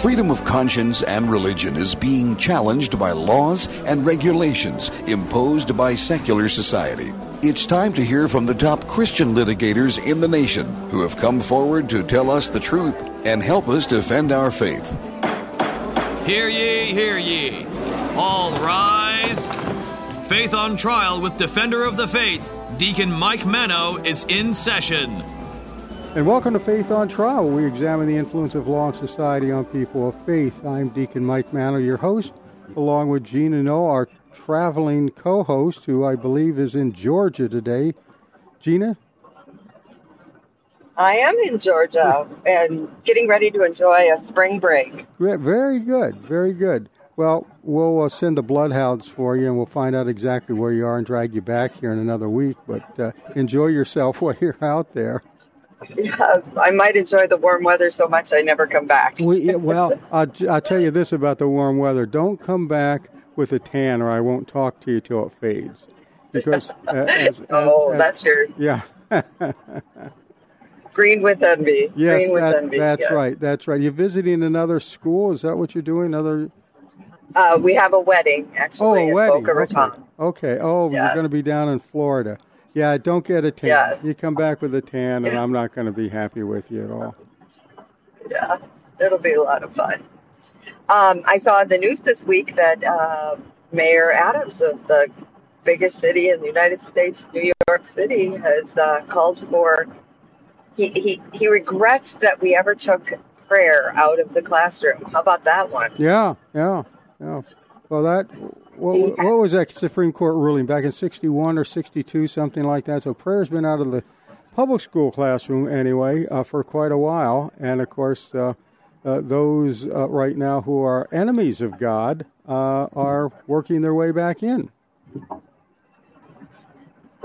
freedom of conscience and religion is being challenged by laws and regulations imposed by secular society. It's time to hear from the top Christian litigators in the nation who have come forward to tell us the truth and help us defend our faith. Hear ye, hear ye. All rise. Faith on Trial with Defender of the Faith, Deacon Mike Manno, is in session. And welcome to Faith on Trial, where we examine the influence of law and society on people of faith. I'm Deacon Mike Manno, your host, along with Gina No, our traveling co host, who I believe is in Georgia today. Gina? I am in Georgia and getting ready to enjoy a spring break. Very good, very good. Well, we'll uh, send the bloodhounds for you, and we'll find out exactly where you are and drag you back here in another week. But uh, enjoy yourself while you're out there. Yes, I might enjoy the warm weather so much I never come back. we, well, I'll, I'll tell you this about the warm weather: don't come back with a tan, or I won't talk to you till it fades. Because uh, as, oh, as, that's your yeah. Green with envy. Yes, Green with that, envy. that's yes. right. That's right. You're visiting another school. Is that what you're doing? Another? Uh, we have a wedding actually. Oh, a wedding. Boca Okay. Raton. okay. Oh, Yes. you're going to be down in Florida. Yeah, don't get a tan. Yes. You come back with a tan, and I'm not going to be happy with you at all. Yeah, it'll be a lot of fun. Um, I saw in the news this week that uh, Mayor Adams of the biggest city in the United States, New York City, has uh, called for. He, he he regrets that we ever took prayer out of the classroom. How about that one? Yeah, yeah, yeah. Well, that what, what was that Supreme Court ruling back in '61 or '62, something like that? So prayer's been out of the public school classroom anyway uh, for quite a while, and of course, uh, uh, those uh, right now who are enemies of God uh, are working their way back in.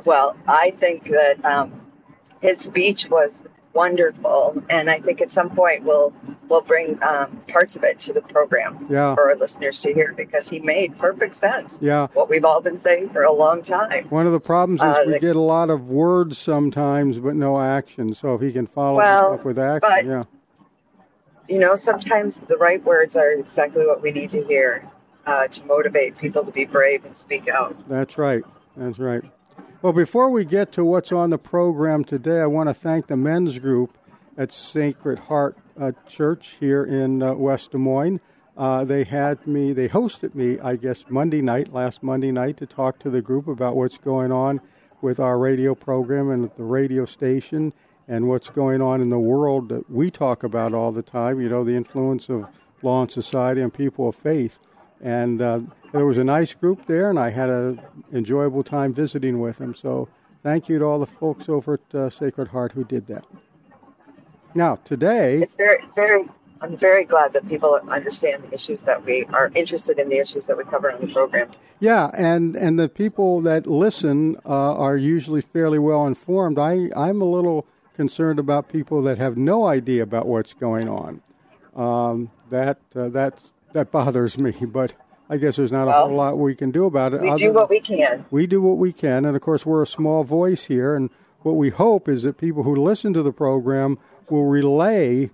Well, I think that um, his speech was wonderful, and I think at some point we'll we'll bring um, parts of it to the program Yeah. for our listeners to hear because he made perfect sense. Yeah. What we've all been saying for a long time. One of the problems is Uh, we the- get a lot of words sometimes, but no action. So if he can follow Well, up with action, but- yeah. You know, sometimes the right words are exactly what we need to hear uh, to motivate people to be brave and speak out. That's right. That's right. Well, before we get to what's on the program today, I want to thank the men's group at Sacred Heart uh, Church here in uh, West Des Moines. Uh, they had me, they hosted me, I guess, Monday night, last Monday night, to talk to the group about what's going on with our radio program and the radio station and what's going on in the world that we talk about all the time, you know, the influence of law and society and people of faith. And uh, there was a nice group there, and I had an enjoyable time visiting with them. So thank you to all the folks over at uh, Sacred Heart who did that. Now, today, It's very, very. I'm very glad that people understand the issues that we are interested in, the issues that we cover on the program. yeah, and, and the people that listen uh, are usually fairly well informed. I, I'm a little concerned about people that have no idea about what's going on. Um, that uh, that's that bothers me, but I guess there's not a whole lot we can do about it. We do what we can. we do what we can, and of course, we're a small voice here. And what we hope is that people who listen to the program will relay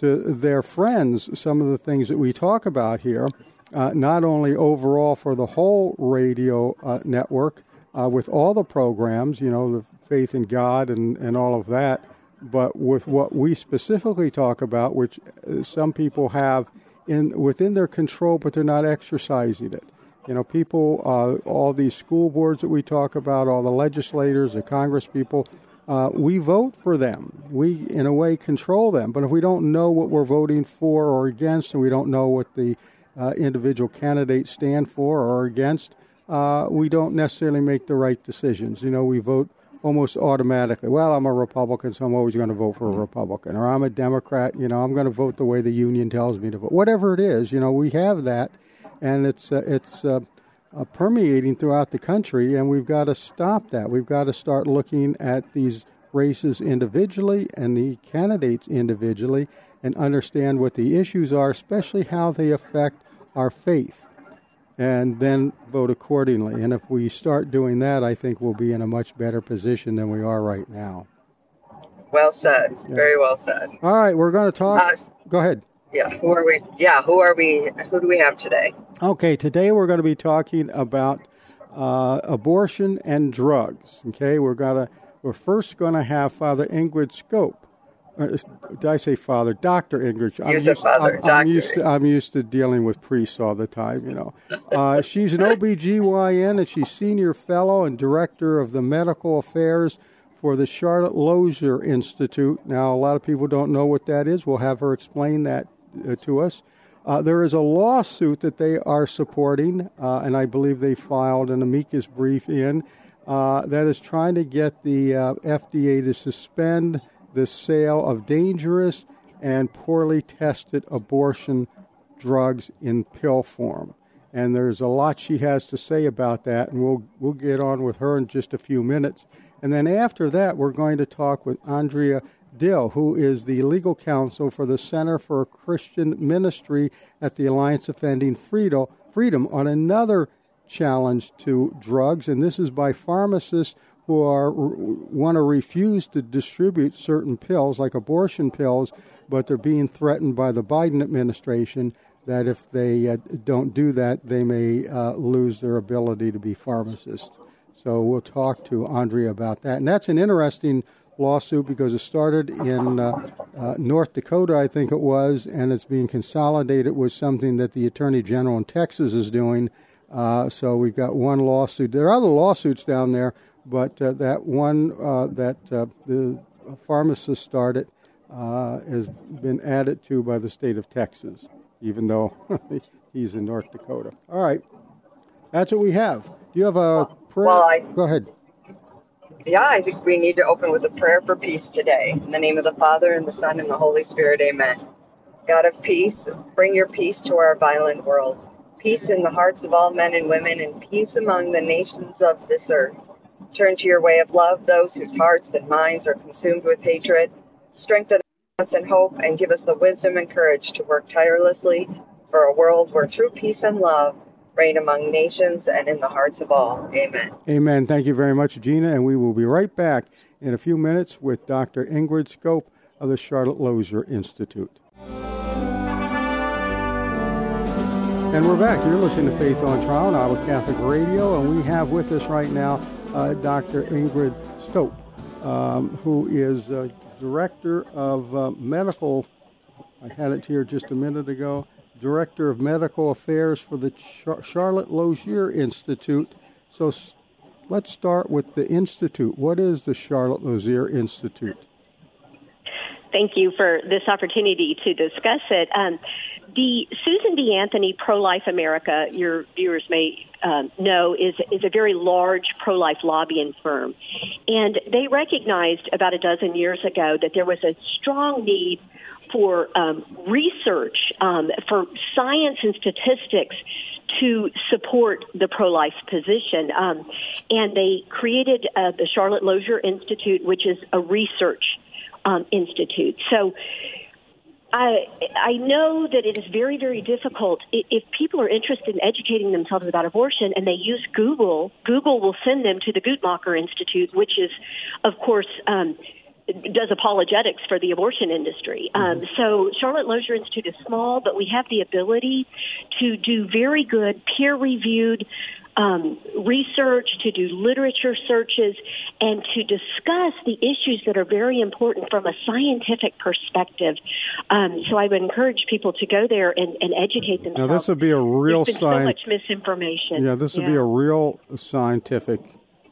to their friends some of the things that we talk about here, uh, not only overall for the whole radio uh, network uh, with all the programs, you know, the faith in God and, and all of that, but with what we specifically talk about, which uh, some people have in within their control, but they're not exercising it. You know, people, uh, all these school boards that we talk about, all the legislators, the Congress people, uh, we vote for them. We, in a way, control them. But if we don't know what we're voting for or against, and we don't know what the uh, individual candidates stand for or against, uh, we don't necessarily make the right decisions. You know, we vote almost automatically. Well, I'm a Republican, so I'm always going to vote for a Republican. Or I'm a Democrat, you know, I'm going to vote the way the union tells me to vote. Whatever it is, you know, we have that, and it's uh, it's uh, uh, permeating throughout the country, and we've got to stop that. We've got to start looking at these races individually and the candidates individually and understand what the issues are, especially how they affect our faith, and then vote accordingly. And if we start doing that, I think we'll be in a much better position than we are right now. Well said. Very well said. All right, we're going to talk. Uh, Go ahead. Yeah, who are we? Yeah, who are we? Who do we have today? Okay, today we're going to be talking about uh, abortion and drugs. Okay, we're gonna we're first going to have Father Ingrid Skop. Uh, did I say Father? Doctor Ingrid. I'm used, father, I'm, I'm, used to, I'm used to dealing with priests all the time. You know, uh, she's an OBGYN and she's senior fellow and director of the medical affairs for the Charlotte Lozier Institute. Now, a lot of people don't know what that is. We'll have her explain that uh, to us. Uh, there is a lawsuit that they are supporting, uh, and I believe they filed an amicus brief in uh, that is trying to get the uh, FDA to suspend the sale of dangerous and poorly tested abortion drugs in pill form. And there's a lot she has to say about that, and we'll we'll get on with her in just a few minutes. And then after that, we're going to talk with Andrea Dill, who is the legal counsel for the Center for Christian Ministry at the Alliance Defending Freedom on another challenge to drugs, and this is by pharmacists who are want to refuse to distribute certain pills, like abortion pills, but they're being threatened by the Biden administration that if they uh, don't do that, they may uh, lose their ability to be pharmacists. So we'll talk to Andrea about that, and that's an interesting lawsuit because it started in uh, uh, North Dakota, I think it was, and it's being consolidated with something that the Attorney General in Texas is doing. Uh, so we've got one lawsuit. There are other lawsuits down there, but uh, that one uh, that uh, the pharmacist started has been added to by the state of Texas, even though he's in North Dakota. All right, that's what we have. Do you have a prayer? Well, I, Go ahead. Yeah, I think we need to open with a prayer for peace today. In the name of the Father, and the Son, and the Holy Spirit, amen. God of peace, bring your peace to our violent world. Peace in the hearts of all men and women, and peace among the nations of this earth. Turn to your way of love those whose hearts and minds are consumed with hatred. Strengthen us in hope, and give us the wisdom and courage to work tirelessly for a world where true peace and love reign among nations and in the hearts of all. Amen. Amen. Thank you very much, Gina. And we will be right back in a few minutes with Dr. Ingrid Skop of the Charlotte Lozier Institute. And we're back. You're listening to Faith on Trial on Iowa Catholic Radio, and we have with us right now uh, Dr. Ingrid Skop, um, who is uh, Director of uh, Medical. I had it here just a minute ago. Director of Medical Affairs for the Char- Charlotte Lozier Institute. So s- let's start with the Institute. What is the Charlotte Lozier Institute? Thank you for this opportunity to discuss it. Um, the Susan B. Anthony Pro Life America, your viewers may um, know, is is a very large pro life lobbying firm, and they recognized about a dozen years ago that there was a strong need for um, research, um, for science and statistics to support the pro life position. Um, and they created uh, the Charlotte Lozier Institute, which is a research um, institute. So I I know that it is very very difficult if people are interested in educating themselves about abortion and they use Google. Google will send them to the Guttmacher Institute, which is, of course. Um, does apologetics for the abortion industry. Um, so Charlotte Lozier Institute is small, but we have the ability to do very good peer reviewed um, research, to do literature searches, and to discuss the issues that are very important from a scientific perspective. Um, so I would encourage people to go there and, and educate themselves. Now, this would be a real There's sci- so much misinformation. Yeah, this would Yeah. be a real scientific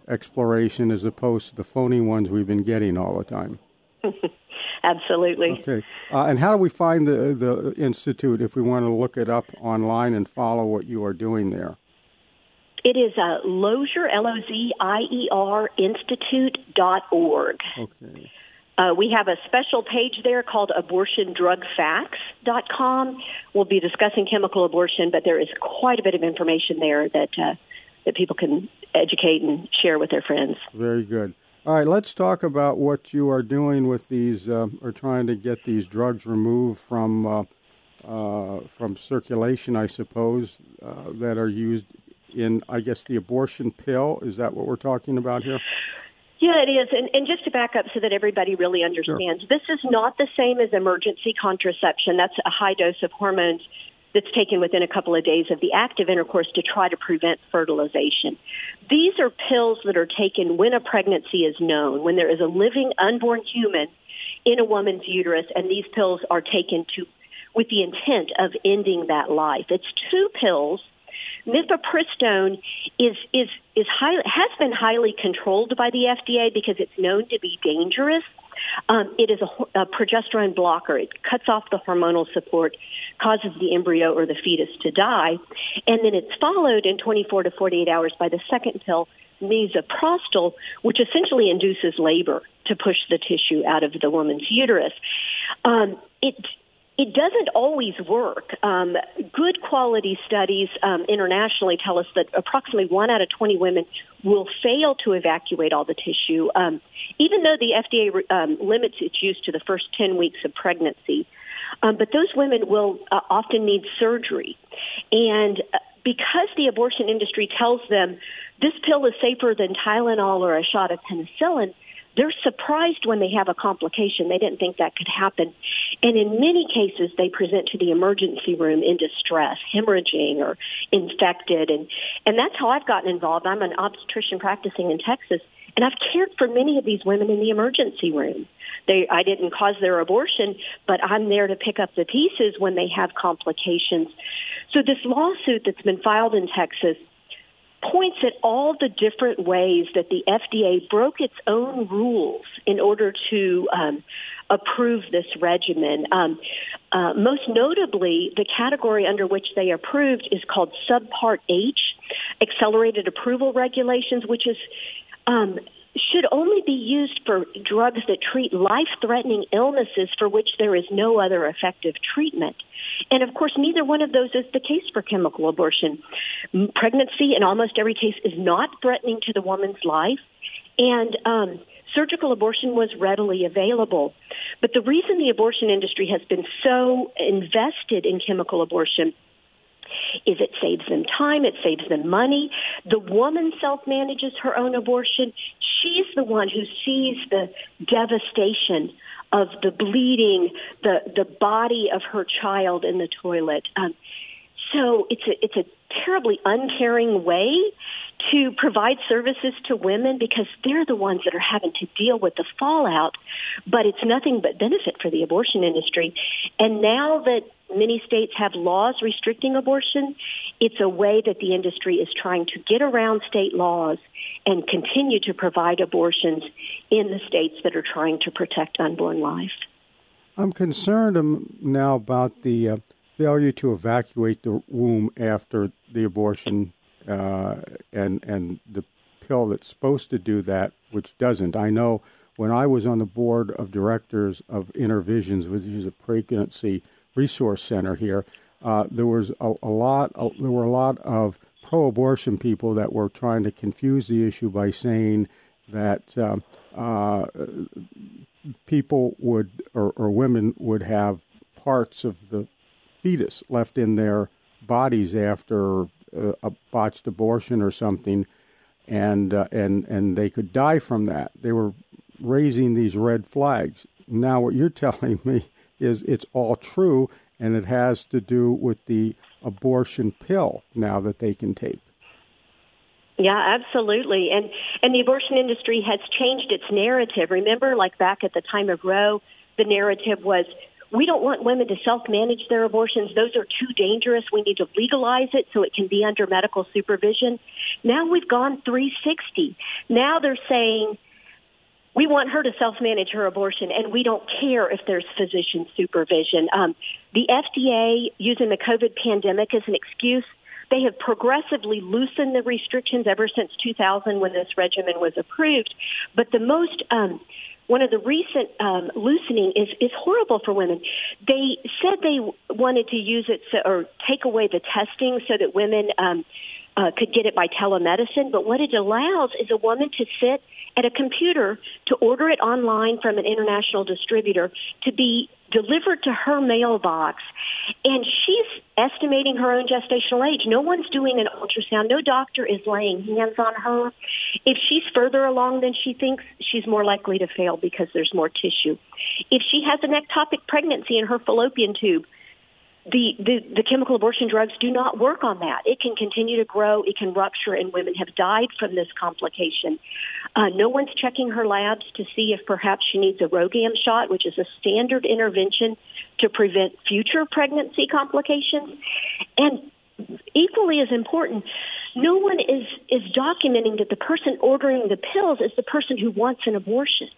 exploration as opposed to the phony ones we've been getting all the time. Absolutely. Okay. Uh, and how do we find the, the Institute if we want to look it up online and follow what you are doing there? It is a Lozier, L O Z I E R, Institute dot org. Okay. Uh, we have a special page there called abortiondrugfacts.com. We'll be discussing chemical abortion, but there is quite a bit of information there that uh, that people can educate and share with their friends. Very good. All right, let's talk about what you are doing with these, uh, or trying to get these drugs removed from uh, uh, from circulation, I suppose, uh, that are used in, I guess, the abortion pill. Is that what we're talking about here? Yeah, it is. And, and just to back up so that everybody really understands, sure. this is not the same as emergency contraception. That's a high dose of hormones that's taken within a couple of days of the active intercourse to try to prevent fertilization. These are pills that are taken when a pregnancy is known, when there is a living unborn human in a woman's uterus, and these pills are taken to with the intent of ending that life. It's two pills Mifepristone is is is highly, has been highly controlled by the FDA because it's known to be dangerous. Um, it is a, a progesterone blocker. It cuts off the hormonal support, causes the embryo or the fetus to die, and then it's followed in 24 to 48 hours by the second pill, misoprostol, which essentially induces labor to push the tissue out of the woman's uterus. Um, it it doesn't always work. Um, good quality studies um, internationally tell us that approximately one out of 20 women will fail to evacuate all the tissue, um, even though the FDA um, limits its use to the first 10 weeks of pregnancy. Um, but those women will uh, often need surgery. And uh, because the abortion industry tells them this pill is safer than Tylenol or a shot of penicillin, they're surprised when they have a complication. They didn't think that could happen. And in many cases, they present to the emergency room in distress, hemorrhaging or infected. And, and that's how I've gotten involved. I'm an obstetrician practicing in Texas, and I've cared for many of these women in the emergency room. They, I didn't cause their abortion, but I'm there to pick up the pieces when they have complications. So this lawsuit that's been filed in Texas points at all the different ways that the FDA broke its own rules in order to um, approve this regimen. Um, uh, most notably, the category under which they approved is called Subpart H, Accelerated Approval Regulations, which is um, should only be used for drugs that treat life threatening illnesses for which there is no other effective treatment. And of course, neither one of those is the case for chemical abortion. Pregnancy, in almost every case, is not threatening to the woman's life. And um, surgical abortion was readily available. But the reason the abortion industry has been so invested in chemical abortion is it saves them time, it saves them money. The woman self manages her own abortion. She's the one who sees the devastation of the bleeding, the the body of her child in the toilet. Um, so it's a it's a terribly uncaring way to provide services to women because they're the ones that are having to deal with the fallout. But it's nothing but benefit for the abortion industry. And now that many states have laws restricting abortion, it's a way that the industry is trying to get around state laws and continue to provide abortions in the states that are trying to protect unborn life. I'm concerned um, now about the uh, failure to evacuate the womb after the abortion uh, and and the pill that's supposed to do that, which doesn't. I know when I was on the board of directors of Intervisions, which is a pregnancy resource center here, uh, there was a, a lot. A, there were a lot of pro-abortion people that were trying to confuse the issue by saying that um, uh, people would or, or women would have parts of the fetus left in their bodies after uh, a botched abortion or something, and uh, and and they could die from that. They were raising these red flags. Now, what you're telling me is it's all true, and it has to do with the abortion pill now that they can take. Yeah, absolutely. And and the abortion industry has changed its narrative. Remember like back at the time of Roe, the narrative was we don't want women to self manage their abortions. Those are too dangerous. We need to legalize it so it can be under medical supervision. Now we've gone 360. Now they're saying we want her to self manage her abortion, and we don't care if there's physician supervision. Um, the FDA, using the COVID pandemic as an excuse, they have progressively loosened the restrictions ever since 2000 when this regimen was approved. But the most um, one of the recent um, loosening is is horrible for women. They said they wanted to use it so, or take away the testing so that women um, uh, could get it by telemedicine. But what it allows is a woman to sit at a computer to order it online from an international distributor to be delivered to her mailbox. And she's estimating her own gestational age. No one's doing an ultrasound. No doctor is laying hands on her. If she's further along than she thinks, she's more likely to fail because there's more tissue. If she has an ectopic pregnancy in her fallopian tube, the, the, the chemical abortion drugs do not work on that. It can continue to grow, it can rupture, and women have died from this complication. Uh, no one's checking her labs to see if perhaps she needs a RhoGAM shot, which is a standard intervention to prevent future pregnancy complications. And equally as important, no one is, is documenting that the person ordering the pills is the person who wants an abortion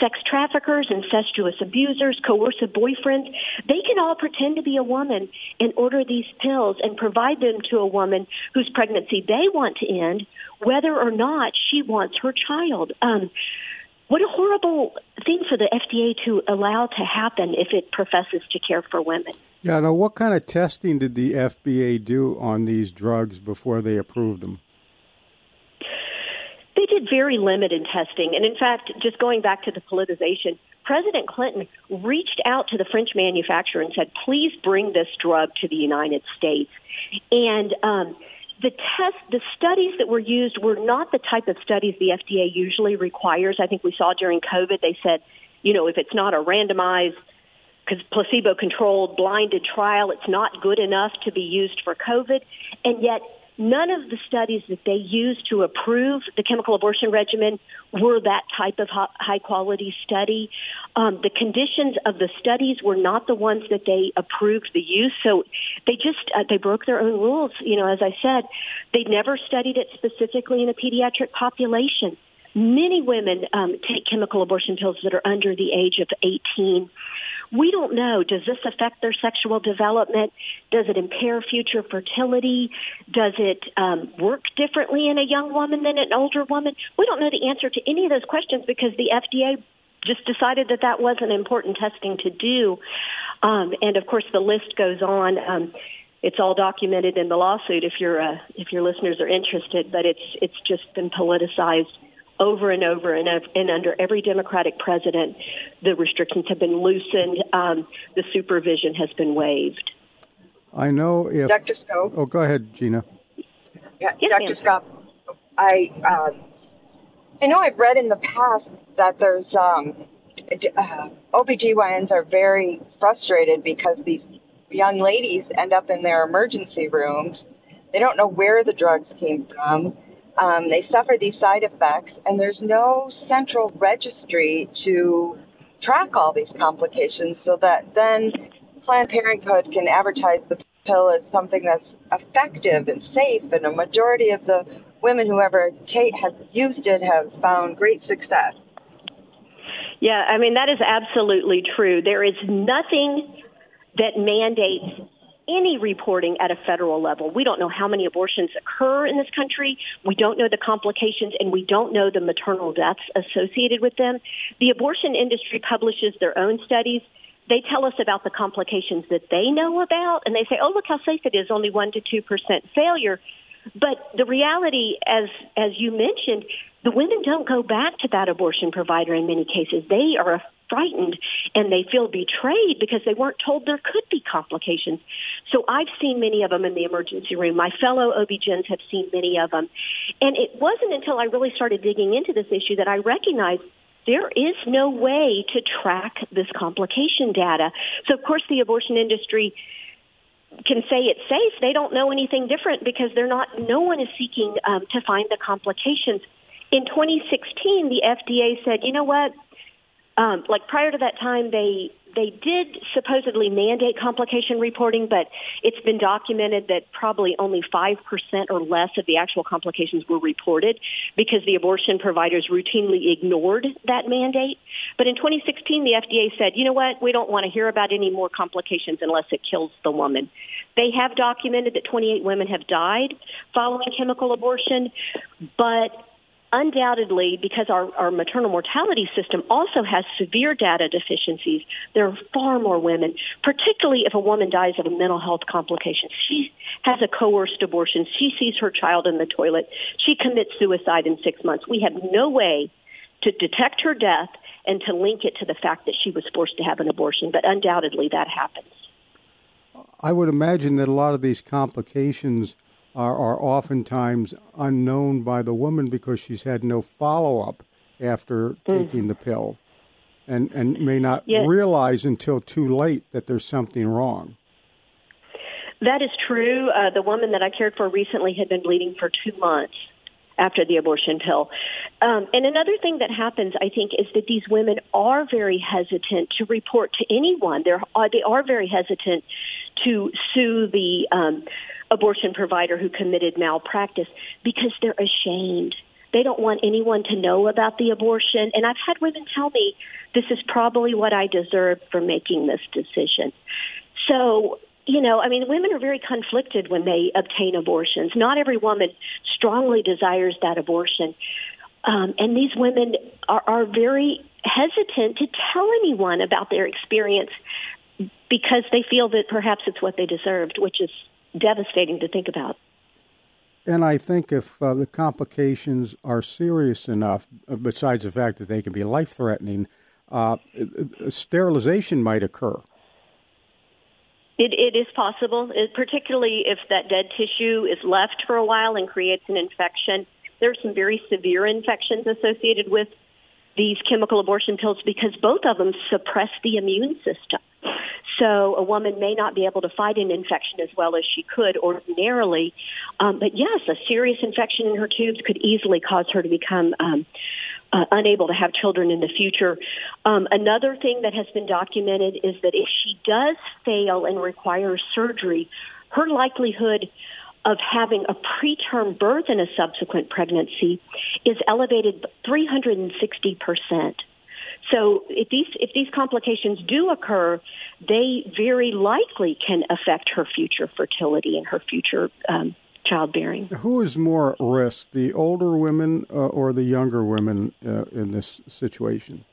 sex traffickers, incestuous abusers, coercive boyfriends, they can all pretend to be a woman and order these pills and provide them to a woman whose pregnancy they want to end, whether or not she wants her child. Um, what a horrible thing for the FDA to allow to happen if it professes to care for women. Yeah, now what kind of testing did the FDA do on these drugs before they approved them? They did very limited testing. And in fact, just going back to the politicization, President Clinton reached out to the French manufacturer and said, please bring this drug to the United States. And um, the test, the studies that were used were not the type of studies the FDA usually requires. I think we saw during COVID, they said, you know, if it's not a randomized, because placebo controlled blinded trial, it's not good enough to be used for COVID. And yet, None of the studies that they used to approve the chemical abortion regimen were that type of high quality study. Um, the conditions of the studies were not the ones that they approved the use. So they just uh, they broke their own rules. You know, as I said, they never studied it specifically in a pediatric population. Many women um, take chemical abortion pills that are under the age of 18. We don't know. Does this affect their sexual development? Does it impair future fertility? Does it um, work differently in a young woman than an older woman? We don't know the answer to any of those questions because the FDA just decided that that wasn't important testing to do. Um, and of course, the list goes on. Um, it's all documented in the lawsuit if your uh, if your listeners are interested. But it's it's just been politicized over and over, and, and under every Democratic president, the restrictions have been loosened. Um, the supervision has been waived. I know if Dr. Skop. Oh, go ahead, Gina. Yeah, yes, Dr. Scott. I uh, I know I've read in the past that there's um, uh, OBGYNs are very frustrated because these young ladies end up in their emergency rooms. They don't know where the drugs came from um, they suffer these side effects, and there's no central registry to track all these complications so that then Planned Parenthood can advertise the pill as something that's effective and safe, and a majority of the women who ever ta- have used it have found great success. Yeah, I mean, that is absolutely true. There is nothing that mandates any reporting at a federal level. We don't know how many abortions occur in this country. We don't know the complications, and we don't know the maternal deaths associated with them. The abortion industry publishes their own studies. They tell us about the complications that they know about, and they say, "Oh, look how safe it is, only one to two percent failure." But the reality, as as you mentioned, the women don't go back to that abortion provider in many cases. They are frightened and they feel betrayed because they weren't told there could be complications. So I've seen many of them in the emergency room. My fellow OB-GYNs have seen many of them. And it wasn't until I really started digging into this issue that I recognized there is no way to track this complication data. So of course the abortion industry can say it's safe. They don't know anything different because they're not. No one is seeking um, to find the complications. In 2016, the FDA said, you know what? Um, like prior to that time, they they did supposedly mandate complication reporting, but it's been documented that probably only 5% or less of the actual complications were reported because the abortion providers routinely ignored that mandate. But in 2016, the FDA said, you know what, we don't want to hear about any more complications unless it kills the woman. They have documented that 28 women have died following chemical abortion, but undoubtedly, because our, our maternal mortality system also has severe data deficiencies, there are far more women, particularly if a woman dies of a mental health complication. She has a coerced abortion. She sees her child in the toilet. She commits suicide in six months. We have no way to detect her death and to link it to the fact that she was forced to have an abortion, but undoubtedly that happens. I would imagine that a lot of these complications are, are oftentimes unknown by the woman because she's had no follow up after mm. taking the pill and, and may not yes. realize until too late that there's something wrong. That is true. Uh, the woman that I cared for recently had been bleeding for two months after the abortion pill. Um, and another thing that happens, I think, is that these women are very hesitant to report to anyone. They're uh, they are very hesitant to sue the um, abortion provider who committed malpractice because they're ashamed. They don't want anyone to know about the abortion. And I've had women tell me this is probably what I deserved for making this decision. So you know, I mean, women are very conflicted when they obtain abortions. Not every woman strongly desires that abortion. Um, and these women are, are very hesitant to tell anyone about their experience because they feel that perhaps it's what they deserved, which is devastating to think about. And I think if uh, the complications are serious enough, uh, besides the fact that they can be life threatening, uh, sterilization might occur. It, it is possible, it, particularly if that dead tissue is left for a while and creates an infection. There are some very severe infections associated with these chemical abortion pills because both of them suppress the immune system. So a woman may not be able to fight an infection as well as she could ordinarily. Um, but yes, a serious infection in her tubes could easily cause her to become um, uh, unable to have children in the future. Um, another thing that has been documented is that if she does fail and requires surgery, her likelihood of having a preterm birth in a subsequent pregnancy is elevated 360 percent. So if these if these complications do occur, they very likely can affect her future fertility and her future um, childbearing. Who is more at risk, the older women uh, or the younger women uh, in this situation?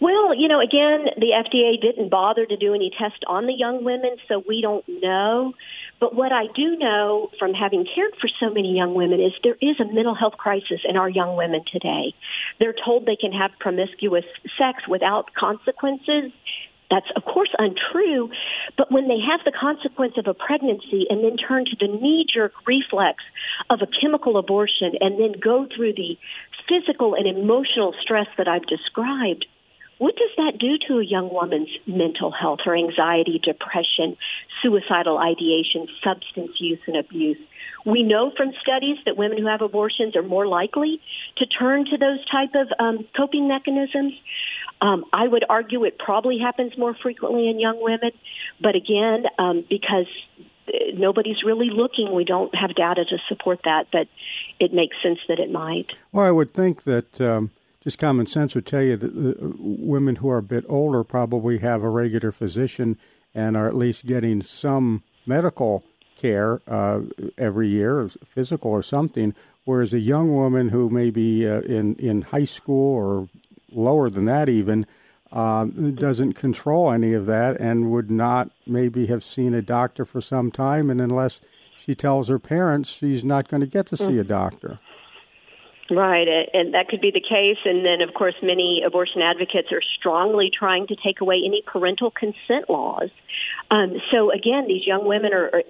Well, you know, again, the FDA didn't bother to do any tests on the young women, so we don't know. But what I do know from having cared for so many young women is there is a mental health crisis in our young women today. They're told they can have promiscuous sex without consequences. That's, of course, untrue. But when they have the consequence of a pregnancy and then turn to the knee jerk reflex of a chemical abortion and then go through the physical and emotional stress that I've described, what does that do to a young woman's mental health, her anxiety, depression, suicidal ideation, substance use, and abuse? We know from studies that women who have abortions are more likely to turn to those type of um, coping mechanisms. Um, I would argue it probably happens more frequently in young women, but again, um, because nobody's really looking, we don't have data to support that, but it makes sense that it might. Well, I would think that um, just common sense would tell you that uh, women who are a bit older probably have a regular physician and are at least getting some medical care uh, every year, physical or something, whereas a young woman who may be uh, in, in high school or lower than that even, uh, doesn't control any of that and would not maybe have seen a doctor for some time. And unless she tells her parents, she's not going to get to see a doctor. Right, and that could be the case. And then, of course, many abortion advocates are strongly trying to take away any parental consent laws. Um, so, again, these young women are, are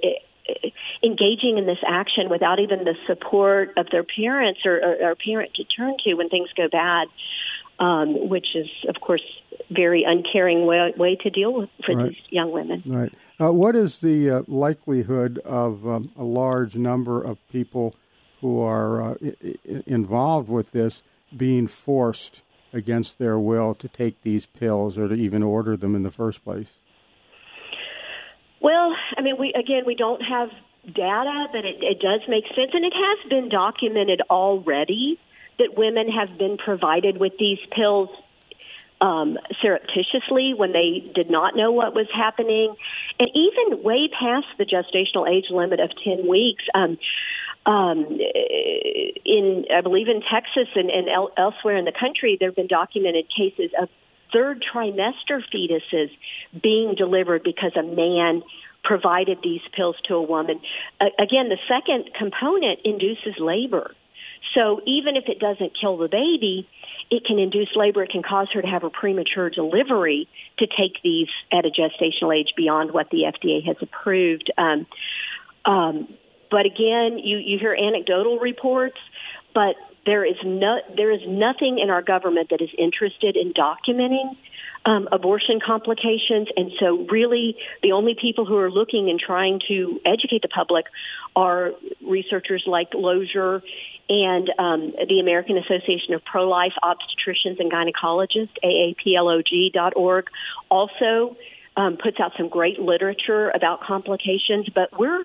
engaging in this action without even the support of their parents or, or, or parent to turn to when things go bad um, which is, of course, very uncaring way, way to deal with for right. these young women. Right. Uh, what is the uh, likelihood of um, a large number of people who are uh, involved with this being forced against their will to take these pills or to even order them in the first place? Well, I mean, we again we don't have data, but it, it does make sense, and it has been documented already that women have been provided with these pills um, surreptitiously when they did not know what was happening, and even way past the gestational age limit of 10 weeks. Um, um, in, I believe, in Texas and, and el- elsewhere in the country, there have been documented cases of third trimester fetuses being delivered because a man provided these pills to a woman. Uh, again, the second component induces labor. So even if it doesn't kill the baby, it can induce labor. It can cause her to have a premature delivery to take these at a gestational age beyond what the FDA has approved. Um, Um, but again, you, you hear anecdotal reports, but there is no there is nothing in our government that is interested in documenting um, abortion complications, and so really the only people who are looking and trying to educate the public are researchers like Lozier and um, the American Association of Pro Life Obstetricians and Gynecologists, AAPLOG.org, also um, puts out some great literature about complications, but we're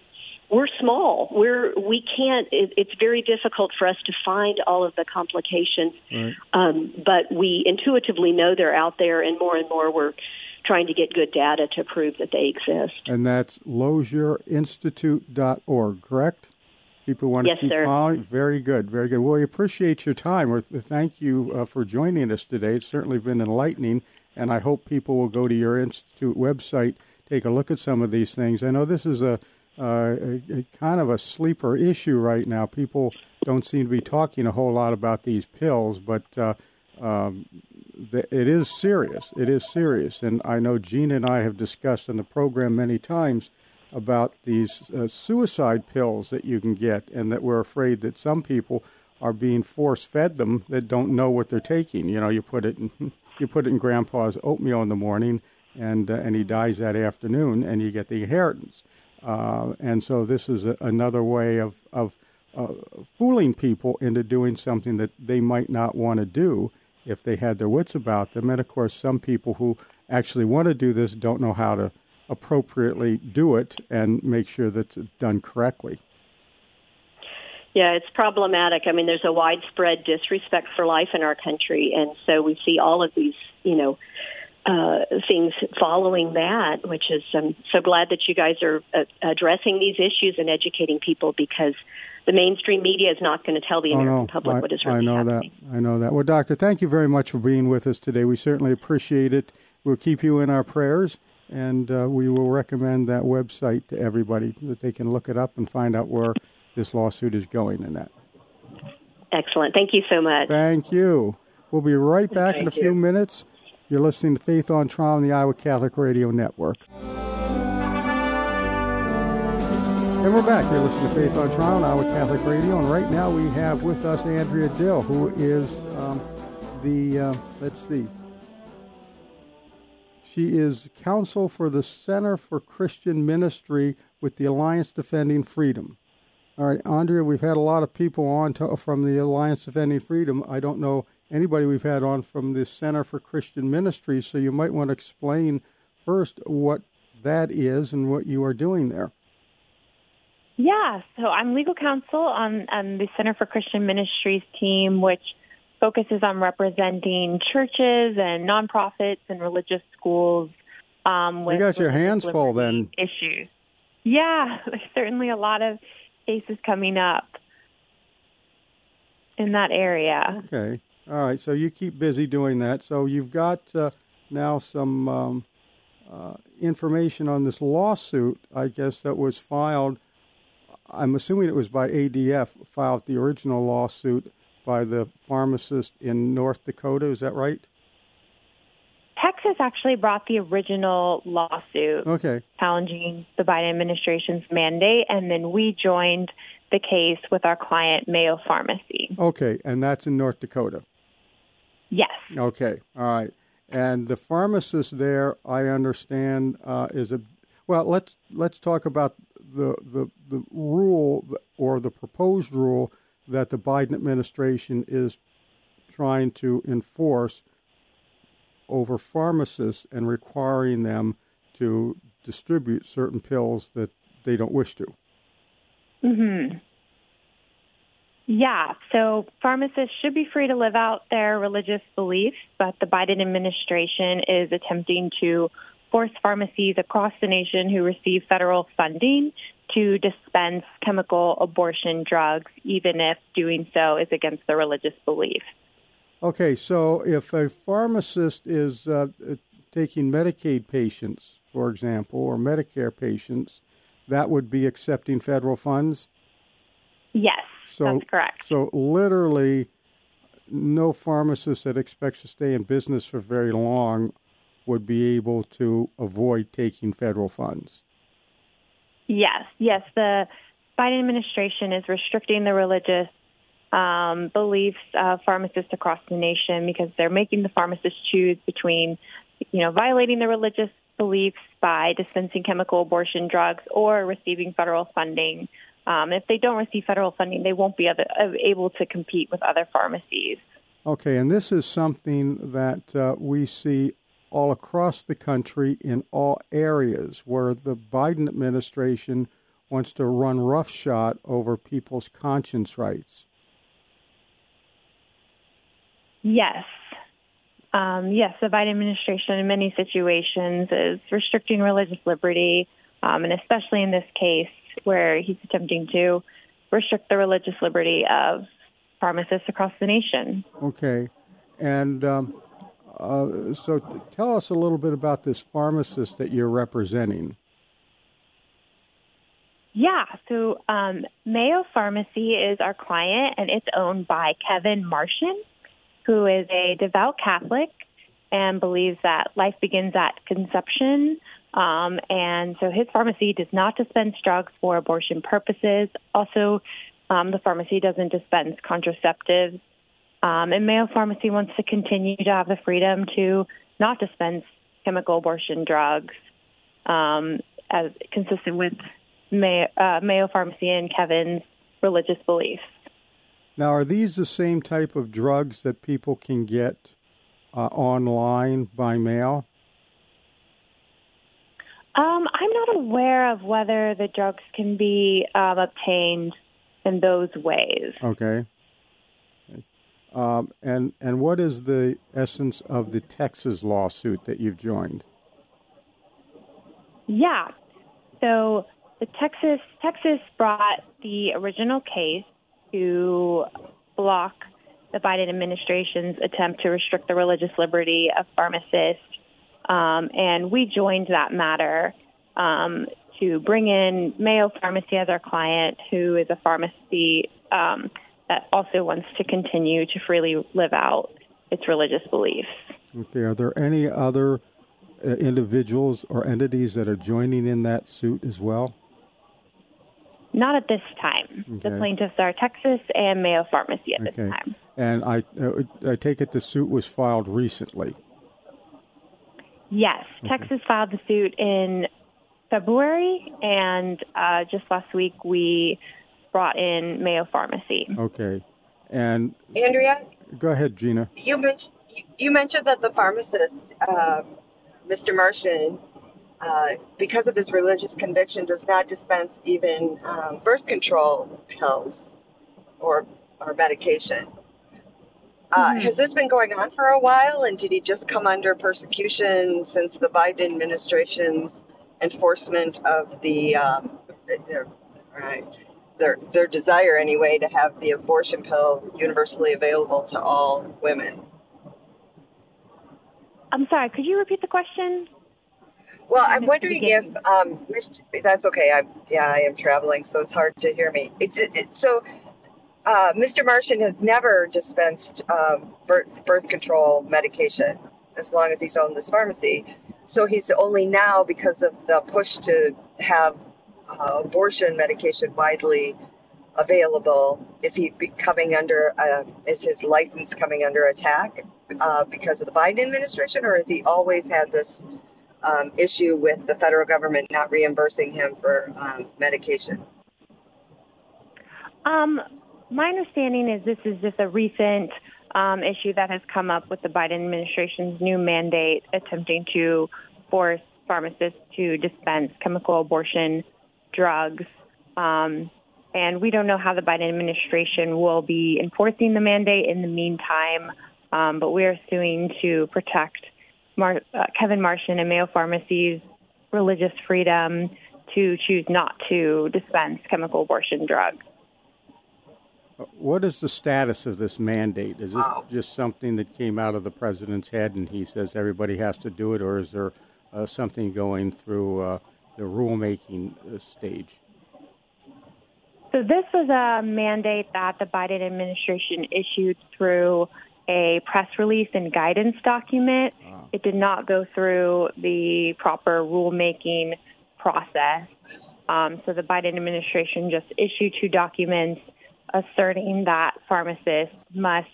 we're small. We're we can't. It, it's very difficult for us to find all of the complications, right. um, but we intuitively know they're out there, and more and more we're trying to get good data to prove that they exist. And that's LozierInstitute.org, correct? People want to keep sir. following. Very good, very good. Well, we appreciate your time. Thank you uh, for joining us today. It's certainly been enlightening, and I hope people will go to your institute website, take a look at some of these things. I know this is a uh, kind of a sleeper issue right now. People don't seem to be talking a whole lot about these pills, but uh, um, it is serious. It is serious, and I know Gene and I have discussed in the program many times about these uh, suicide pills that you can get, and that we're afraid that some people are being force fed them that don't know what they're taking. You know, you put it in, you put it in Grandpa's oatmeal in the morning, and uh, and he dies that afternoon, and you get the inheritance. Uh, and so this is a, another way of, of uh, fooling people into doing something that they might not want to do if they had their wits about them. And of course, some people who actually want to do this don't know how to appropriately do it and make sure that it's done correctly. Yeah, it's problematic. I mean, there's a widespread disrespect for life in our country, and so we see all of these, you know, uh, things following that, which is I'm so glad that you guys are uh, addressing these issues and educating people because the mainstream media is not going to tell the oh, American no. public I, what is really I know happening. that. I know that. Well, Doctor, thank you very much for being with us today. We certainly appreciate it. We'll keep you in our prayers, and uh, we will recommend that website to everybody that they can look it up and find out where this lawsuit is going in that. Excellent. Thank you so much. Thank you. We'll be right back Thank in a you. few minutes. You're listening to Faith on Trial on the Iowa Catholic Radio Network. And we're back. You're listening to Faith on Trial on Iowa Catholic Radio, and right now we have with us Andrea Dill, who is um, the, uh, let's see, she is counsel for the Center for Christian Ministry with the Alliance Defending Freedom. All right, Andrea, we've had a lot of people on to, from the Alliance Defending Freedom. I don't know anybody we've had on from the Center for Christian Ministries. so you might want to explain first what that is and what you are doing there. Yeah, so I'm legal counsel on, on the Center for Christian Ministries team, which focuses on representing churches and nonprofits and religious schools. Um, with you got your hands full then. Issues. Yeah, there's certainly a lot of cases coming up in that area. Okay. All right. So you keep busy doing that. So you've got uh, now some um, uh, information on this lawsuit, I guess, that was filed. I'm assuming it was by ADF, filed the original lawsuit by the pharmacist in North Dakota. Is that right? Texas actually brought the original lawsuit Okay. challenging the Biden administration's mandate, and then we joined the case with our client, Mayo Pharmacy. Okay. And that's in North Dakota. Yes. Okay, all right. And the pharmacist there, I understand, uh, is a well. Let's let's talk about the, the the rule or the proposed rule that the Biden administration is trying to enforce over pharmacists and requiring them to distribute certain pills that they don't wish to. Hmm. Yeah. So pharmacists should be free to live out their religious beliefs, but the Biden administration is attempting to force pharmacies across the nation who receive federal funding to dispense chemical abortion drugs, even if doing so is against their religious belief. Okay, so if a pharmacist is uh, taking Medicaid patients, for example, or Medicare patients, that would be accepting federal funds? Yes, So, that's correct. So literally, no pharmacist that expects to stay in business for very long would be able to avoid taking federal funds. Yes, yes. The Biden administration is restricting the religious um, beliefs of pharmacists across the nation because they're making the pharmacists choose between, you know, violating their religious beliefs by dispensing chemical abortion drugs or receiving federal funding. Um, if they don't receive federal funding, they won't be other, able to compete with other pharmacies. Okay, and this is something that uh, we see all across the country in all areas where the Biden administration wants to run roughshod over people's conscience rights. Yes. Um, yes, the Biden administration in many situations is restricting religious liberty, um, and especially in this case where he's attempting to restrict the religious liberty of pharmacists across the nation. Okay. And um, uh, so tell us a little bit about this pharmacist that you're representing. Yeah, so um, Mayo Pharmacy is our client, and it's owned by Kevin Martian, who is a devout Catholic and believes that life begins at conception. Um, and so his pharmacy does not dispense drugs for abortion purposes. Also, um, the pharmacy doesn't dispense contraceptives. Um, and Mayo Pharmacy wants to continue to have the freedom to not dispense chemical abortion drugs, um, as consistent with Mayo, uh, Mayo Pharmacy and Kevin's religious beliefs. Now, are these the same type of drugs that people can get uh, online by mail? Um, I'm not aware of whether the drugs can be um, obtained in those ways. Okay. Um, and and what is the essence of the Texas lawsuit that you've joined? Yeah. So the Texas Texas brought the original case to block the Biden administration's attempt to restrict the religious liberty of pharmacists, um, and we joined that matter um, to bring in Mayo Pharmacy as our client, who is a pharmacy um, that also wants to continue to freely live out its religious beliefs. Okay, are there any other uh, individuals or entities that are joining in that suit as well? Not at this time. Okay. The plaintiffs are Texas and Mayo Pharmacy at okay. this time. And I, uh, I take it the suit was filed recently. Yes, okay. Texas filed the suit in February, and uh, just last week we brought in Mayo Pharmacy. Okay, and Andrea, go ahead, Gina. You mentioned you mentioned that the pharmacist, uh, Mr. Martian, uh, because of his religious conviction, does not dispense even um, birth control pills or or medication. Uh, mm-hmm. Has this been going on for a while, and did he just come under persecution since the Biden administration's enforcement of the um, their, right, their their desire anyway to have the abortion pill universally available to all women. I'm sorry. Could you repeat the question? Well, I'm wondering if um, that's okay. I'm, yeah, I am traveling, so it's hard to hear me. It, it, so, uh, Mr. Martian has never dispensed um, birth, birth control medication as long as he's owned this pharmacy. So he's only now, because of the push to have uh, abortion medication widely available, is he coming under, uh, is his license coming under attack uh, because of the Biden administration, or has he always had this um, issue with the federal government not reimbursing him for um, medication? Um, my understanding is this is just a recent um, issue that has come up with the Biden administration's new mandate attempting to force pharmacists to dispense chemical abortion drugs. Um, and we don't know how the Biden administration will be enforcing the mandate in the meantime, um, but we are suing to protect Mar- uh, Kevin Martian and Mayo Pharmacy's religious freedom to choose not to dispense chemical abortion drugs. What is the status of this mandate? Is this just something that came out of the president's head and he says everybody has to do it, or is there uh, something going through uh, the rulemaking uh, stage? So, this was a mandate that the Biden administration issued through a press release and guidance document. Ah. It did not go through the proper rulemaking process. Um, so the Biden administration just issued two documents asserting that pharmacists must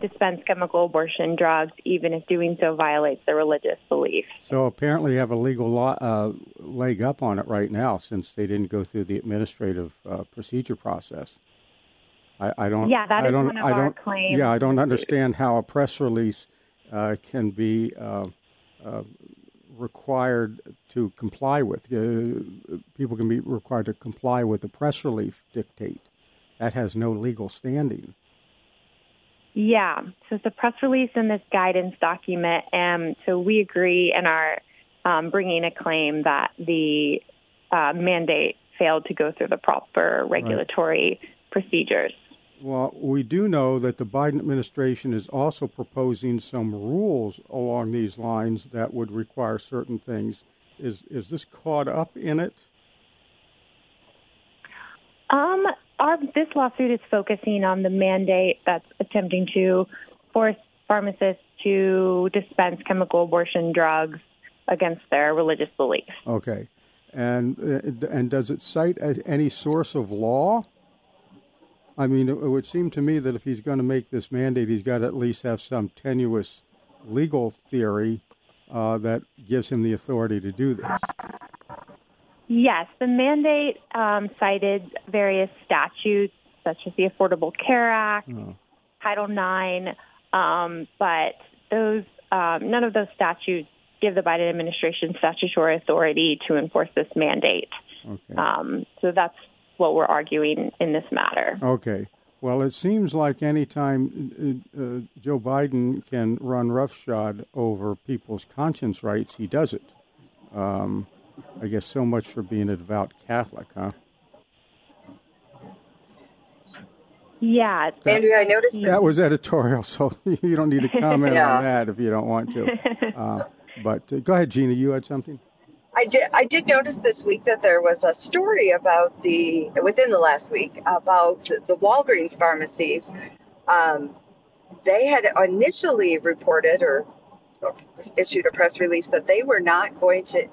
dispense chemical abortion drugs, even if doing so violates their religious belief. So apparently, you have a legal law, uh, leg up on it right now, since they didn't go through the administrative uh, procedure process. I, I, don't. Yeah, that I is don't, one of I our claims. Yeah, I don't understand how a press release uh, can be uh, uh, required to comply with. Uh, people can be required to comply with the press release dictate. That has no legal standing. Yeah, so it's a press release and this guidance document, and so we agree and are um, bringing a claim that the uh, mandate failed to go through the proper regulatory right. procedures. Well, we do know that the Biden administration is also proposing some rules along these lines that would require certain things. Is is this caught up in it? Um, our this lawsuit is focusing on the mandate that's attempting to force pharmacists to dispense chemical abortion drugs against their religious beliefs. Okay, and uh, and does it cite any source of law? I mean, it would seem to me that if he's going to make this mandate, he's got to at least have some tenuous legal theory uh, that gives him the authority to do this. Yes, the mandate um, cited various statutes such as the Affordable Care Act, oh. Title IX, um, but those um, none of those statutes give the Biden administration statutory authority to enforce this mandate. Okay. Um, so that's what we're arguing in this matter. Okay. Well, it seems like any time uh, uh, Joe Biden can run roughshod over people's conscience rights, he does it. Um, I guess so much for being a devout Catholic, huh? Yeah. That, Andrea, I noticed that was editorial, so you don't need to comment yeah. on that if you don't want to. Uh, but uh, go ahead, Gina. You had something. I did. I did notice this week that there was a story about the within the last week about the Walgreens pharmacies. Um, they had initially reported or issued a press release that they were not going to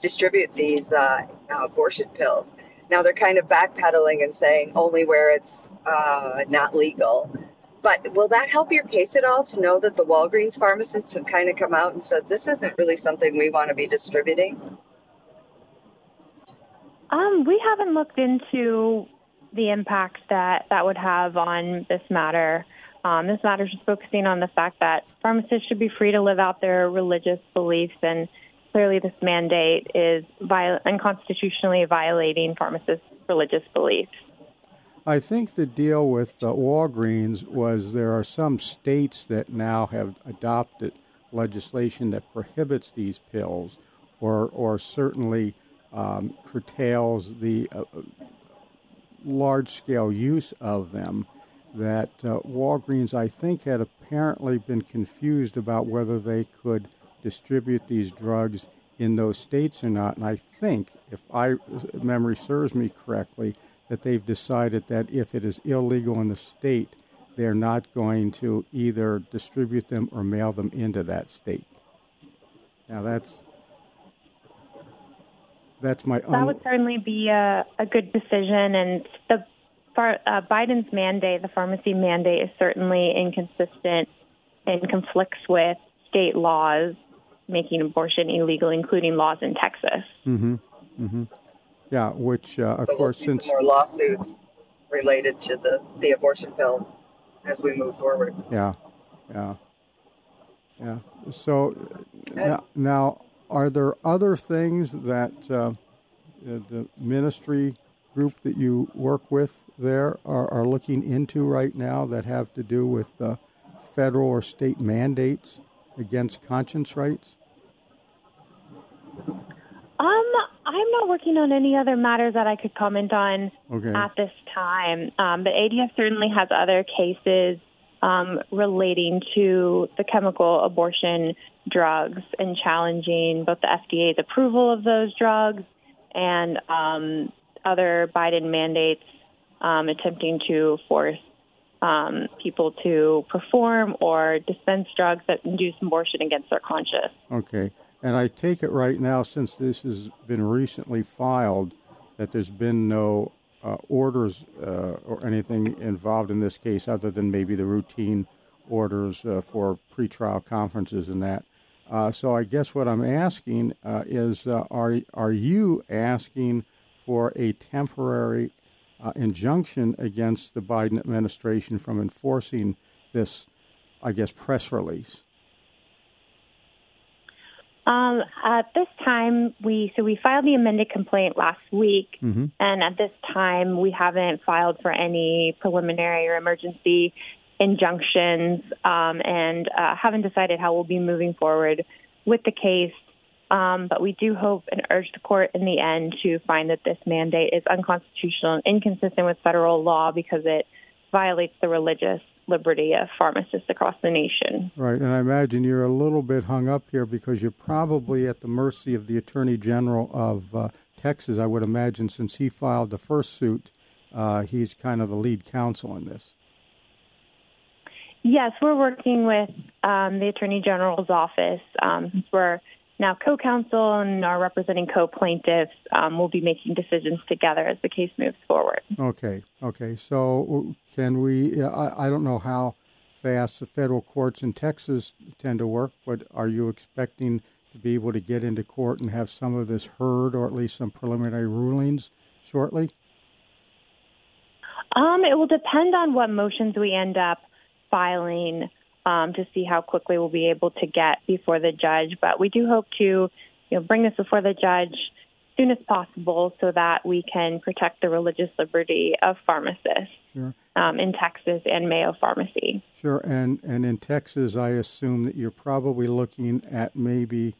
distribute these uh, abortion pills. Now they're kind of backpedaling and saying only where it's uh, not legal. But will that help your case at all to know that the Walgreens pharmacists have kind of come out and said this isn't really something we want to be distributing? Um, we haven't looked into the impact that that would have on this matter. Um, this matter is focusing on the fact that pharmacists should be free to live out their religious beliefs, and clearly this mandate is viol- unconstitutionally violating pharmacists' religious beliefs. I think the deal with uh, Walgreens was there are some states that now have adopted legislation that prohibits these pills, or or certainly um, curtails the uh, large scale use of them. That uh, Walgreens, I think, had apparently been confused about whether they could distribute these drugs in those states or not. And I think, if I memory serves me correctly, that they've decided that if it is illegal in the state, they're not going to either distribute them or mail them into that state. Now that's that's my. that would certainly be a, a good decision, and the uh, Biden's mandate, the pharmacy mandate, is certainly inconsistent and conflicts with state laws making abortion illegal, including laws in Texas. Mm-hmm. Mm-hmm. Yeah, which uh, of so course we'll since more lawsuits related to the the abortion bill as we move forward. Yeah, yeah, yeah. So now, now, are there other things that uh, the ministry group that you work with there are, are looking into right now that have to do with uh, federal or state mandates against conscience rights? Um, I'm not working on any other matters that I could comment on okay. at this time. Um, but ADF certainly has other cases um, relating to the chemical abortion drugs and challenging both the FDA's approval of those drugs and um, other Biden mandates um, attempting to force um, people to perform or dispense drugs that induce abortion against their conscience. Okay. And I take it right now, since this has been recently filed, that there's been no uh, orders uh, or anything involved in this case other than maybe the routine orders uh, for pretrial conferences and that. Uh, so I guess what I'm asking uh, is, uh, are are you asking for a temporary injunction against the Biden administration from enforcing this, I guess, press release? Um, at this time, we so we filed the amended complaint last week, mm-hmm. and at this time, we haven't filed for any preliminary or emergency injunctions, um, and uh, haven't decided how we'll be moving forward with the case. Um, but we do hope and urge the court in the end to find that this mandate is unconstitutional and inconsistent with federal law because it violates the religious liberty of pharmacists across the nation. Right, and I imagine you're a little bit hung up here because you're probably at the mercy of the Attorney General of uh, Texas. I would imagine since he filed the first suit, uh, he's kind of the lead counsel in this. Yes, we're working with um, the Attorney General's office. Um, we're now co-counsel and are representing co-plaintiffs. Um, we'll be making decisions together as the case moves forward. Okay, okay. So can we? I, I don't know how fast the federal courts in Texas tend to work, but are you expecting to be able to get into court and have some of this heard, or at least some preliminary rulings shortly? Um, it will depend on what motions we end up filing um, to see how quickly we'll be able to get before the judge. But we do hope to, you know, bring this before the judge as soon as possible so that we can protect the religious liberty of pharmacists sure. um, in Texas and Mayo Pharmacy. Sure, and and in Texas, I assume that you're probably looking at maybe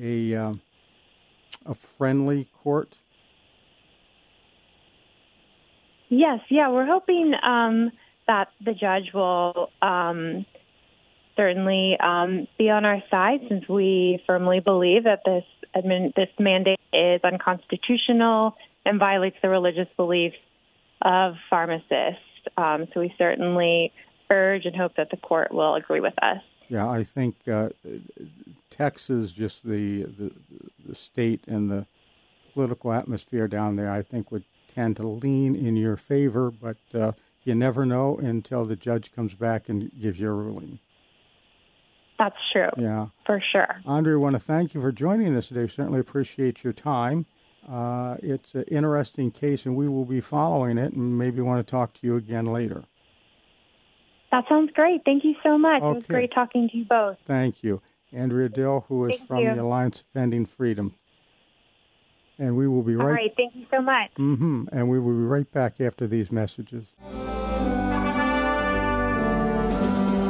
a um, a friendly court. Yes, yeah, we're hoping um, that the judge will um, certainly um, be on our side since we firmly believe that this admin, this mandate is unconstitutional and violates the religious beliefs of pharmacists. Um, so we certainly urge and hope that the court will agree with us. Yeah, I think uh, Texas, just the, the, the state and the political atmosphere down there, I think would tend to lean in your favor, but uh, you never know until the judge comes back and gives you a ruling. That's true. Yeah. For sure. Andre, I want to thank you for joining us today. Certainly appreciate your time. Uh, it's an interesting case, and we will be following it and maybe want to talk to you again later. That sounds great. Thank you so much. Okay. It was great talking to you both. Thank you. Andrea Dill, who is thank from you. the Alliance Defending Freedom. And we will be right. All right. Thank you so much. Mm-hmm. And we will be right back after these messages.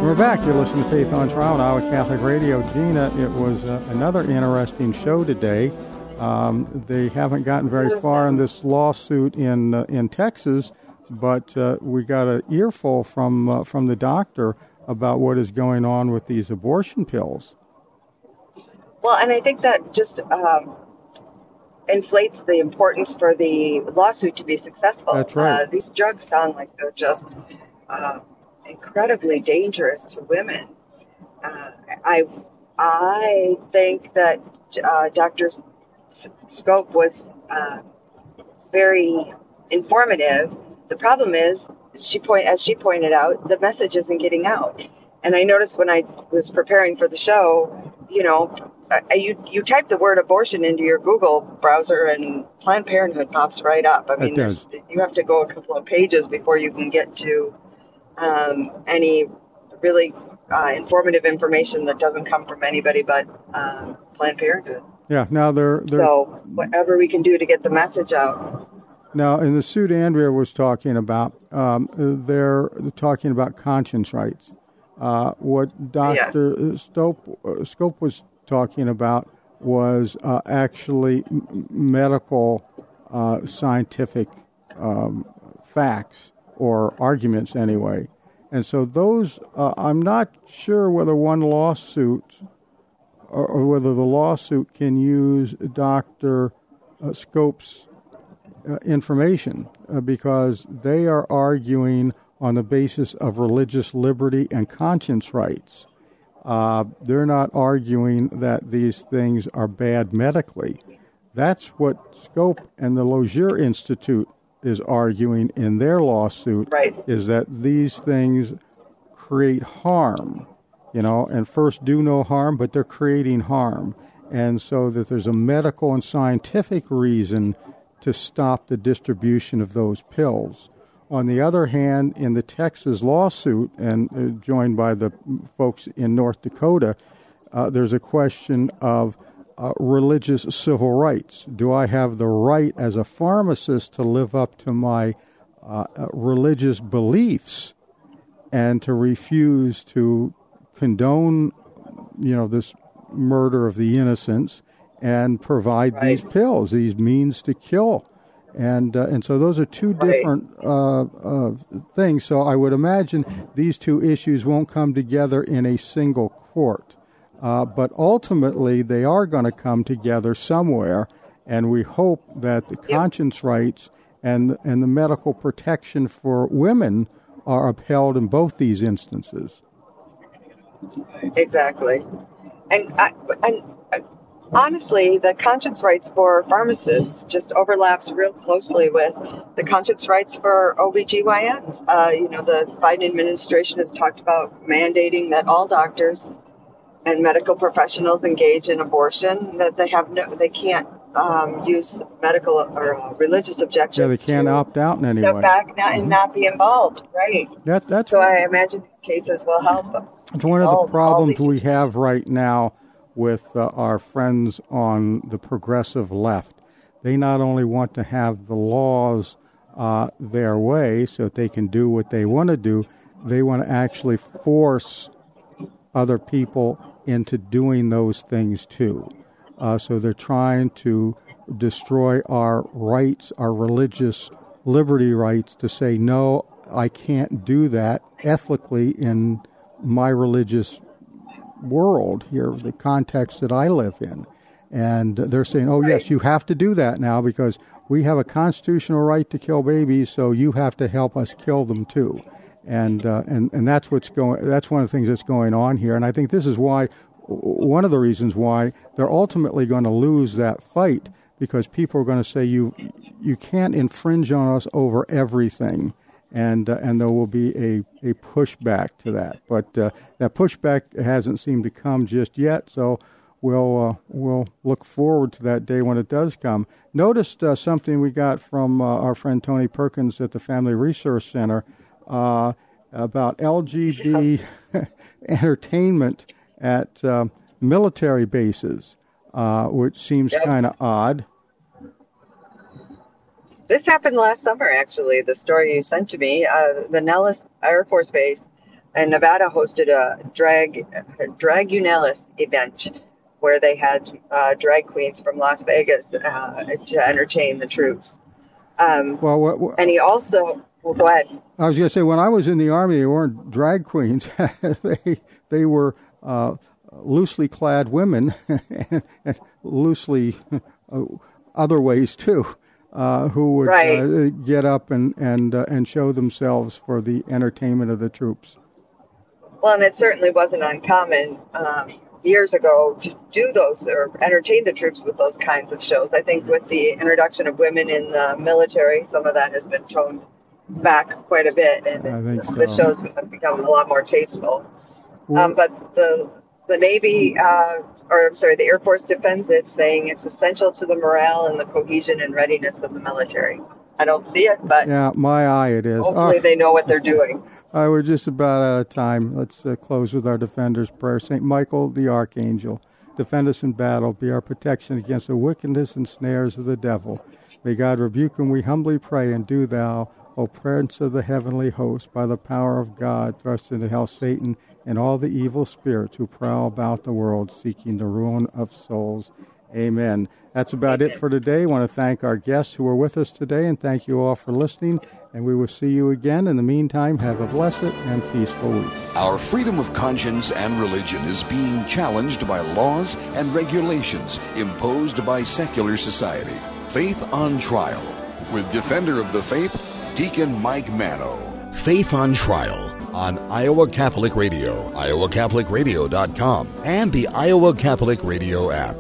We're back. You're listening to Faith on Trial on Iowa Catholic Radio. Gina, it was uh, another interesting show today. Um, they haven't gotten very far in this lawsuit in uh, in Texas, but uh, we got an earful from uh, from the doctor about what is going on with these abortion pills. Well, and I think that just um, inflates the importance for the lawsuit to be successful. That's right. Uh, these drugs sound like they're just uh, incredibly dangerous to women. Uh, I I think that uh, Dr. Skop was uh, very informative. The problem is, she point as she pointed out, the message isn't getting out. And I noticed when I was preparing for the show, you know, you you type the word abortion into your Google browser and Planned Parenthood pops right up. I mean, you have to go a couple of pages before you can get to um, any really uh, informative information that doesn't come from anybody but uh, Planned Parenthood. Yeah, now they're, they're so whatever we can do to get the message out. Now, in the suit Andrea was talking about, um, they're talking about conscience rights. Uh, what Dr. Yes. Stope, uh, Skop was talking about was uh, actually m- medical uh, scientific um, facts or arguments anyway. And so those, uh, I'm not sure whether one lawsuit or, or whether the lawsuit can use Dr. Uh, Skop's uh, information uh, because they are arguing on the basis of religious liberty and conscience rights. Uh, they're not arguing that these things are bad medically. That's what Scope and the Lozier Institute is arguing in their lawsuit. Right. Is that these things create harm, you know, and first do no harm, but they're creating harm. And so that there's a medical and scientific reason to stop the distribution of those pills. On the other hand, in the Texas lawsuit, and uh, joined by the folks in North Dakota, uh, there's a question of uh, religious civil rights. Do I have the right as a pharmacist to live up to my uh, uh, religious beliefs and to refuse to condone, you know, this murder of the innocents and provide right. these pills, these means to kill? And uh, and so those are two different uh, uh, things. So I would imagine these two issues won't come together in a single court. Uh, but ultimately, they are going to come together somewhere, and we hope that the conscience rights and and the medical protection for women are upheld in both these instances. Exactly, and I, and honestly, the conscience rights for pharmacists just overlaps real closely with the conscience rights for OBGYNs. Uh, you know, the Biden administration has talked about mandating that all doctors and medical professionals engage in abortion that they have no, they can't um, use medical or uh, religious objections. Yeah, they can't opt out in any step way. back mm-hmm. and not be involved. Right. That, that's so. I imagine these cases will help. Them. It's one of the problems we have right now with uh, our friends on the progressive left. They not only want to have the laws uh, their way so that they can do what they want to do, they want to actually force other people into doing those things too. Uh, so they're trying to destroy our rights, our religious liberty rights, to say, no, I can't do that ethically in my religious world here, the context that I live in. And they're saying, oh, yes, you have to do that now because we have a constitutional right to kill babies, so you have to help us kill them too and uh, and and that's what's going. That's one of the things that's going on here, and I think this is why one of the reasons why they're ultimately going to lose that fight because people are going to say you you can't infringe on us over everything, and uh, and there will be a, a pushback to that. But uh, that pushback hasn't seemed to come just yet, so we'll uh, we'll look forward to that day when it does come. Noticed uh, something we got from uh, our friend Tony Perkins at the Family Resource Center uh, about LGB entertainment at uh, military bases, uh, which seems yep. kind of odd. This happened last summer, actually. The story you sent to me, uh, the Nellis Air Force Base in Nevada hosted a drag a Dragunellis event where they had uh, drag queens from Las Vegas uh, to entertain the troops. Um, well, what, what, and he also well, go ahead. I was going to say when I was in the army, they weren't drag queens; they they were uh, loosely clad women and, and loosely uh, other ways too, uh, who would right. Uh, get up and and uh, and show themselves for the entertainment of the troops. Well, and it certainly wasn't uncommon. Um, years ago to do those or entertain the troops with those kinds of shows. I think with the introduction of women in the military, some of that has been toned back quite a bit, and so. the shows become a lot more tasteful. Um, but the the Navy, uh, or I'm sorry, the Air Force defends it, saying it's essential to the morale and the cohesion and readiness of the military. I don't see it, but yeah, my eye it is. Hopefully, oh. they know what they're doing. All right, we're just about out of time. Let's uh, close with our defender's prayer. Saint Michael, the archangel, defend us in battle. Be our protection against the wickedness and snares of the devil. May God rebuke him. We humbly pray, and do thou O Prince of the heavenly host, by the power of God, thrust into hell Satan and all the evil spirits who prowl about the world seeking the ruin of souls. Amen. That's about it for today. I want to thank our guests who were with us today and thank you all for listening. And we will see you again. In the meantime, have a blessed and peaceful week. Our freedom of conscience and religion is being challenged by laws and regulations imposed by secular society. Faith on Trial with Defender of the Faith Deacon Mike Manno. Faith on Trial on Iowa Catholic Radio, iowacatholicradio.com, and the Iowa Catholic Radio app.